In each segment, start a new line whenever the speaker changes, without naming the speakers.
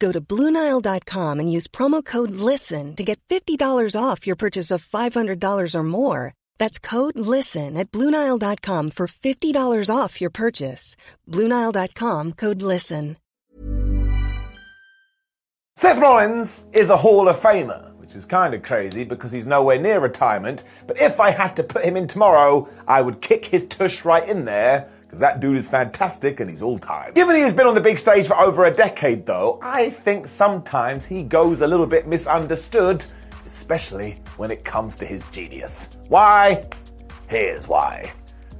Go to Bluenile.com and use promo code LISTEN to get $50 off your purchase of $500 or more. That's code LISTEN at Bluenile.com for $50 off your purchase. Bluenile.com code LISTEN.
Seth Rollins is a Hall of Famer, which is kind of crazy because he's nowhere near retirement. But if I had to put him in tomorrow, I would kick his tush right in there because that dude is fantastic and he's all time. Given he has been on the big stage for over a decade, though, I think sometimes he goes a little bit misunderstood, especially when it comes to his genius. Why? Here's why.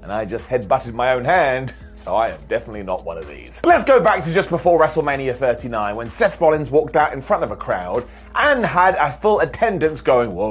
And I just headbutted my own hand. So I am definitely not one of these. Let's go back to just before WrestleMania 39 when Seth Rollins walked out in front of a crowd and had a full attendance going whoa,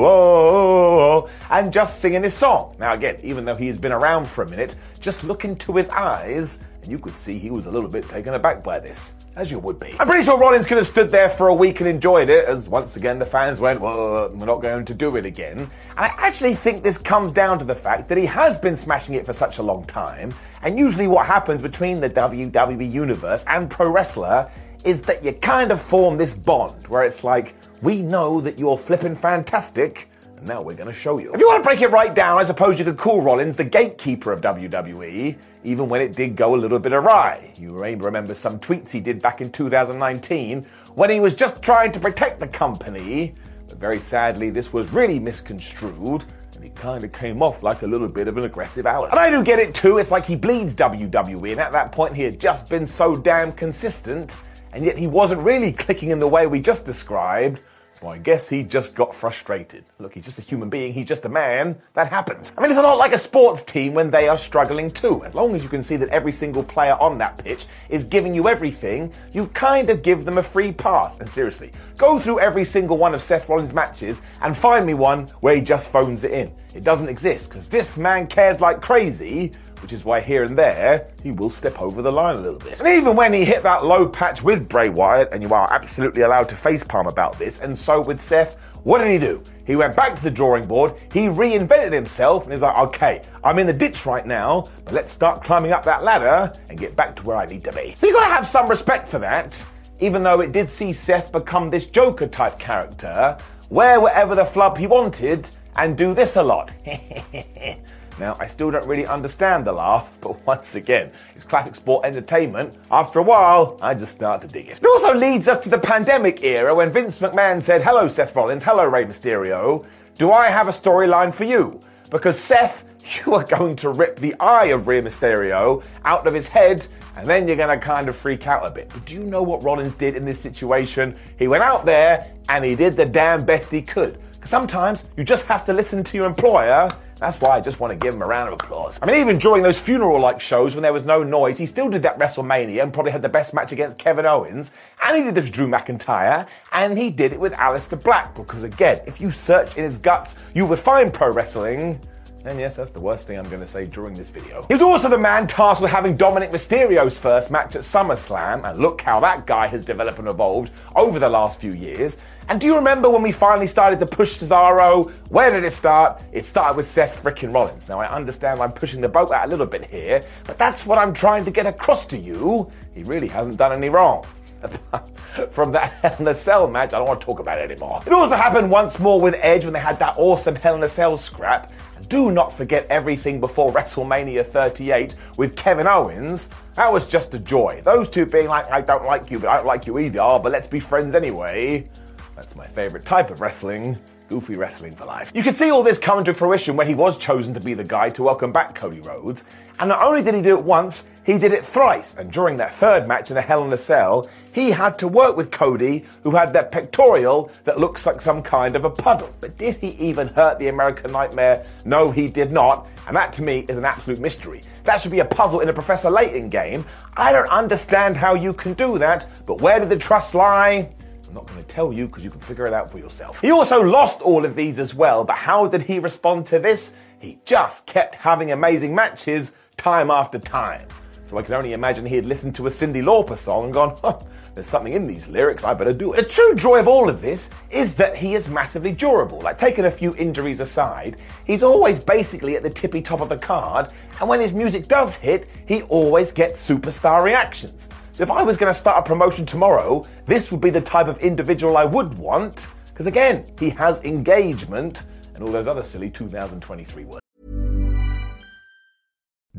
whoa, whoa, and just singing his song. Now again, even though he has been around for a minute, just look into his eyes and you could see he was a little bit taken aback by this, as you would be. I'm pretty sure Rollins could have stood there for a week and enjoyed it, as once again the fans went, well, we're not going to do it again. And I actually think this comes down to the fact that he has been smashing it for such a long time, and usually what happens between the WWE Universe and Pro Wrestler is that you kind of form this bond where it's like, we know that you're flipping fantastic, now we're going to show you. If you want to break it right down, I suppose you could call Rollins the gatekeeper of WWE, even when it did go a little bit awry. You may remember some tweets he did back in 2019 when he was just trying to protect the company, but very sadly, this was really misconstrued. And he kind of came off like a little bit of an aggressive ally. And I do get it too, it's like he bleeds WWE, and at that point he had just been so damn consistent, and yet he wasn't really clicking in the way we just described. Well, I guess he just got frustrated. Look, he's just a human being, he's just a man. That happens. I mean, it's a lot like a sports team when they are struggling too. As long as you can see that every single player on that pitch is giving you everything, you kind of give them a free pass. And seriously, go through every single one of Seth Rollins' matches and find me one where he just phones it in. It doesn't exist because this man cares like crazy which is why here and there he will step over the line a little bit. And even when he hit that low patch with Bray Wyatt, and you are absolutely allowed to facepalm about this, and so with Seth, what did he do? He went back to the drawing board, he reinvented himself, and he's like, okay, I'm in the ditch right now, but let's start climbing up that ladder and get back to where I need to be. So you gotta have some respect for that, even though it did see Seth become this Joker type character, wear whatever the flub he wanted, and do this a lot. Now, I still don't really understand the laugh, but once again, it's classic sport entertainment. After a while, I just start to dig it. It also leads us to the pandemic era when Vince McMahon said, Hello, Seth Rollins, hello, Rey Mysterio. Do I have a storyline for you? Because Seth, you are going to rip the eye of Rey Mysterio out of his head, and then you're going to kind of freak out a bit. But do you know what Rollins did in this situation? He went out there and he did the damn best he could. Sometimes you just have to listen to your employer. That's why I just want to give him a round of applause. I mean, even during those funeral like shows when there was no noise, he still did that WrestleMania and probably had the best match against Kevin Owens. And he did this with Drew McIntyre. And he did it with Aleister Black. Because again, if you search in his guts, you would find pro wrestling. And yes, that's the worst thing I'm going to say during this video. He was also the man tasked with having Dominik Mysterio's first match at SummerSlam, and look how that guy has developed and evolved over the last few years. And do you remember when we finally started to push Cesaro? Where did it start? It started with Seth frickin' Rollins. Now, I understand I'm pushing the boat out a little bit here, but that's what I'm trying to get across to you. He really hasn't done any wrong. From that Hell in a Cell match, I don't want to talk about it anymore. It also happened once more with Edge when they had that awesome Hell in a Cell scrap. Do not forget everything before WrestleMania 38 with Kevin Owens. That was just a joy. Those two being like, I don't like you, but I don't like you either, but let's be friends anyway. That's my favorite type of wrestling. Goofy wrestling for life. You could see all this coming to fruition when he was chosen to be the guy to welcome back Cody Rhodes. And not only did he do it once, he did it thrice. And during that third match in a Hell in a Cell, he had to work with Cody, who had that pectoral that looks like some kind of a puddle. But did he even hurt the American Nightmare? No, he did not. And that to me is an absolute mystery. That should be a puzzle in a Professor Layton game. I don't understand how you can do that, but where did the trust lie? I'm not going to tell you because you can figure it out for yourself. He also lost all of these as well, but how did he respond to this? He just kept having amazing matches time after time. So I can only imagine he had listened to a Cyndi Lauper song and gone, huh, there's something in these lyrics, I better do it. The true joy of all of this is that he is massively durable. Like, taking a few injuries aside, he's always basically at the tippy top of the card, and when his music does hit, he always gets superstar reactions. If I was going to start a promotion tomorrow, this would be the type of individual I would want, because again, he has engagement and all those other silly 2023 words.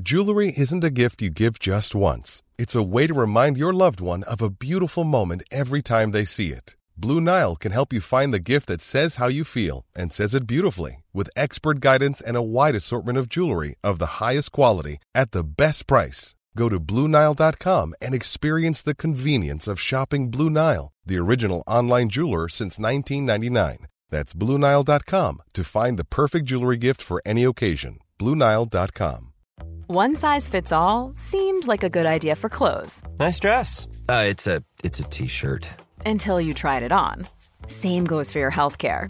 Jewelry isn't a gift you give just once. It's a way to remind your loved one of a beautiful moment every time they see it. Blue Nile can help you find the gift that says how you feel and says it beautifully with expert guidance and a wide assortment of jewelry of the highest quality at the best price. Go to BlueNile.com and experience the convenience of shopping Blue Nile, the original online jeweler since 1999. That's BlueNile.com to find the perfect jewelry gift for any occasion. BlueNile.com.
One size fits all seemed like a good idea for clothes.
Nice dress. Uh, it's a it's a t-shirt.
Until you tried it on. Same goes for your health care.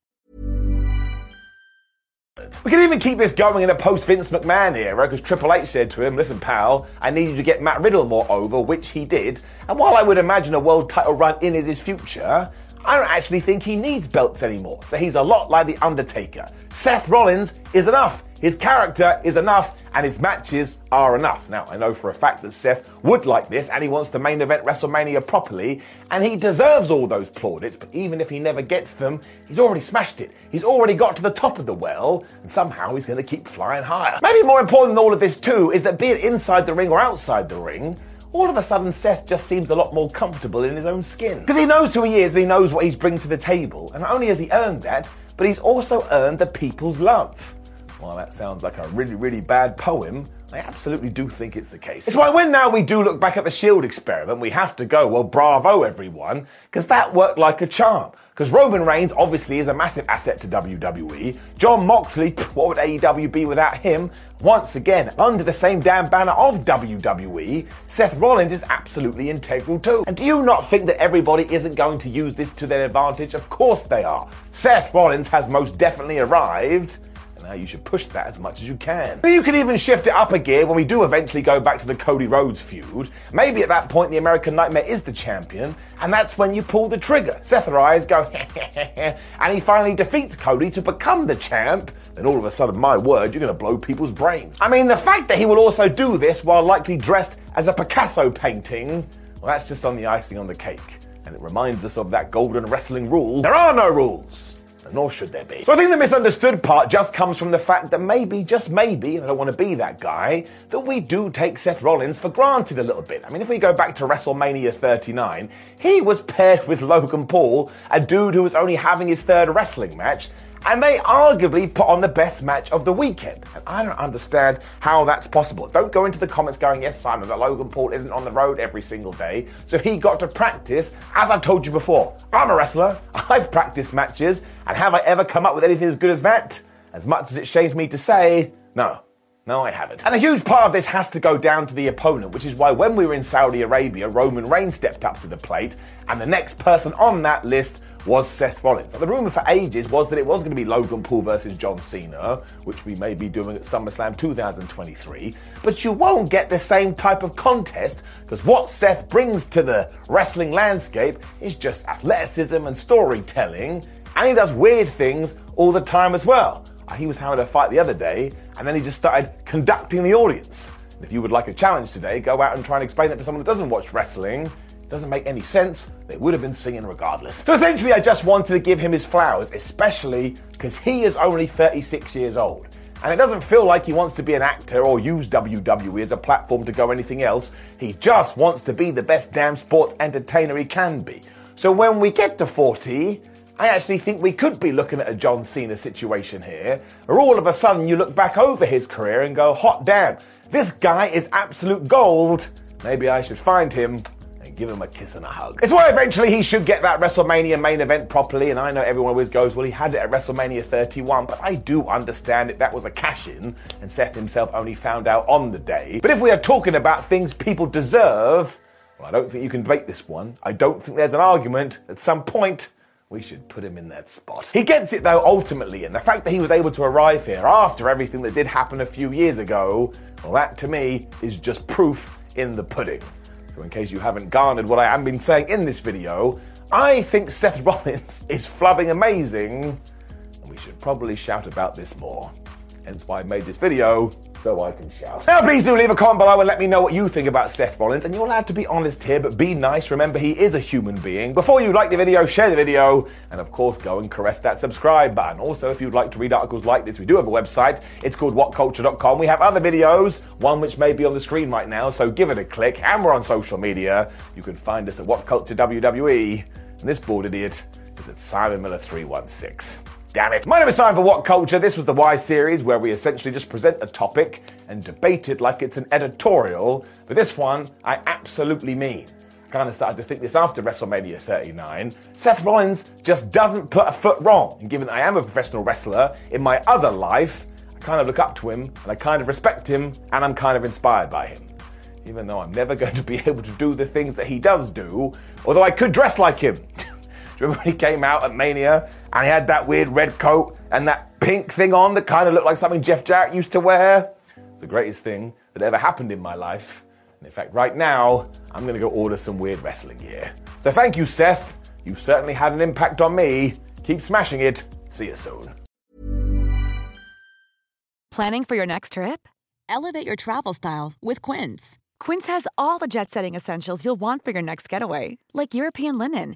We can even keep this going in a post Vince McMahon era because Triple H said to him, Listen, pal, I need you to get Matt Riddle more over, which he did. And while I would imagine a world title run in is his future, I don't actually think he needs belts anymore. So he's a lot like The Undertaker. Seth Rollins is enough. His character is enough, and his matches are enough. Now, I know for a fact that Seth would like this, and he wants to main event WrestleMania properly, and he deserves all those plaudits, but even if he never gets them, he's already smashed it. He's already got to the top of the well, and somehow he's going to keep flying higher. Maybe more important than all of this, too, is that be it inside the ring or outside the ring, all of a sudden Seth just seems a lot more comfortable in his own skin. Because he knows who he is, he knows what he's bringing to the table, and not only has he earned that, but he's also earned the people's love. While that sounds like a really, really bad poem, I absolutely do think it's the case. It's why when now we do look back at the Shield experiment, we have to go, well, bravo everyone, because that worked like a charm. Because Roman Reigns obviously is a massive asset to WWE. Jon Moxley, what would AEW be without him? Once again, under the same damn banner of WWE, Seth Rollins is absolutely integral too. And do you not think that everybody isn't going to use this to their advantage? Of course they are. Seth Rollins has most definitely arrived. You should push that as much as you can. You can even shift it up a gear when we do eventually go back to the Cody Rhodes feud. Maybe at that point the American Nightmare is the champion, and that's when you pull the trigger. Seth eyes go, and he finally defeats Cody to become the champ. Then all of a sudden, my word, you're going to blow people's brains. I mean, the fact that he will also do this while likely dressed as a Picasso painting, well, that's just on the icing on the cake. And it reminds us of that golden wrestling rule there are no rules nor should there be. So I think the misunderstood part just comes from the fact that maybe, just maybe, and I don't want to be that guy, that we do take Seth Rollins for granted a little bit. I mean, if we go back to WrestleMania 39, he was paired with Logan Paul, a dude who was only having his third wrestling match, and they arguably put on the best match of the weekend. And I don't understand how that's possible. Don't go into the comments going, yes, Simon, but Logan Paul isn't on the road every single day, so he got to practice. As I've told you before, I'm a wrestler, I've practiced matches, and have I ever come up with anything as good as that? As much as it shames me to say, no. No, I haven't. And a huge part of this has to go down to the opponent, which is why when we were in Saudi Arabia, Roman Reigns stepped up to the plate, and the next person on that list was Seth Rollins. Now, the rumour for ages was that it was going to be Logan Paul versus John Cena, which we may be doing at SummerSlam 2023, but you won't get the same type of contest because what Seth brings to the wrestling landscape is just athleticism and storytelling, and he does weird things all the time as well. He was having a fight the other day, and then he just started conducting the audience. If you would like a challenge today, go out and try and explain that to someone who doesn't watch wrestling. It doesn't make any sense. They would have been singing regardless. So essentially, I just wanted to give him his flowers, especially because he is only 36 years old. And it doesn't feel like he wants to be an actor or use WWE as a platform to go anything else. He just wants to be the best damn sports entertainer he can be. So when we get to 40, I actually think we could be looking at a John Cena situation here, where all of a sudden you look back over his career and go, hot damn, this guy is absolute gold. Maybe I should find him and give him a kiss and a hug. It's why eventually he should get that WrestleMania main event properly, and I know everyone always goes, well, he had it at WrestleMania 31, but I do understand it. That was a cash in, and Seth himself only found out on the day. But if we are talking about things people deserve, well, I don't think you can debate this one. I don't think there's an argument at some point we should put him in that spot. He gets it though ultimately, and the fact that he was able to arrive here after everything that did happen a few years ago, well, that to me is just proof in the pudding. So, in case you haven't garnered what I have been saying in this video, I think Seth Rollins is flubbing amazing, and we should probably shout about this more. Hence why I made this video so I can shout. Now, please do leave a comment below and let me know what you think about Seth Rollins. And you're allowed to be honest here, but be nice. Remember, he is a human being. Before you like the video, share the video, and of course, go and caress that subscribe button. Also, if you'd like to read articles like this, we do have a website. It's called whatculture.com. We have other videos, one which may be on the screen right now, so give it a click. And we're on social media. You can find us at What Culture WWE. And this bored idiot is at Simon Miller 316. Damn it. My name is Simon for What Culture. This was the Why series where we essentially just present a topic and debate it like it's an editorial. But this one, I absolutely mean. I kind of started to think this after WrestleMania 39. Seth Rollins just doesn't put a foot wrong. And given that I am a professional wrestler in my other life, I kind of look up to him and I kind of respect him and I'm kind of inspired by him. Even though I'm never going to be able to do the things that he does do, although I could dress like him. Remember when he came out at Mania and he had that weird red coat and that pink thing on that kind of looked like something Jeff Jarrett used to wear? It's the greatest thing that ever happened in my life. And in fact, right now, I'm going to go order some weird wrestling gear. So thank you, Seth. You've certainly had an impact on me. Keep smashing it. See you soon.
Planning for your next trip?
Elevate your travel style with Quince.
Quince has all the jet setting essentials you'll want for your next getaway, like European linen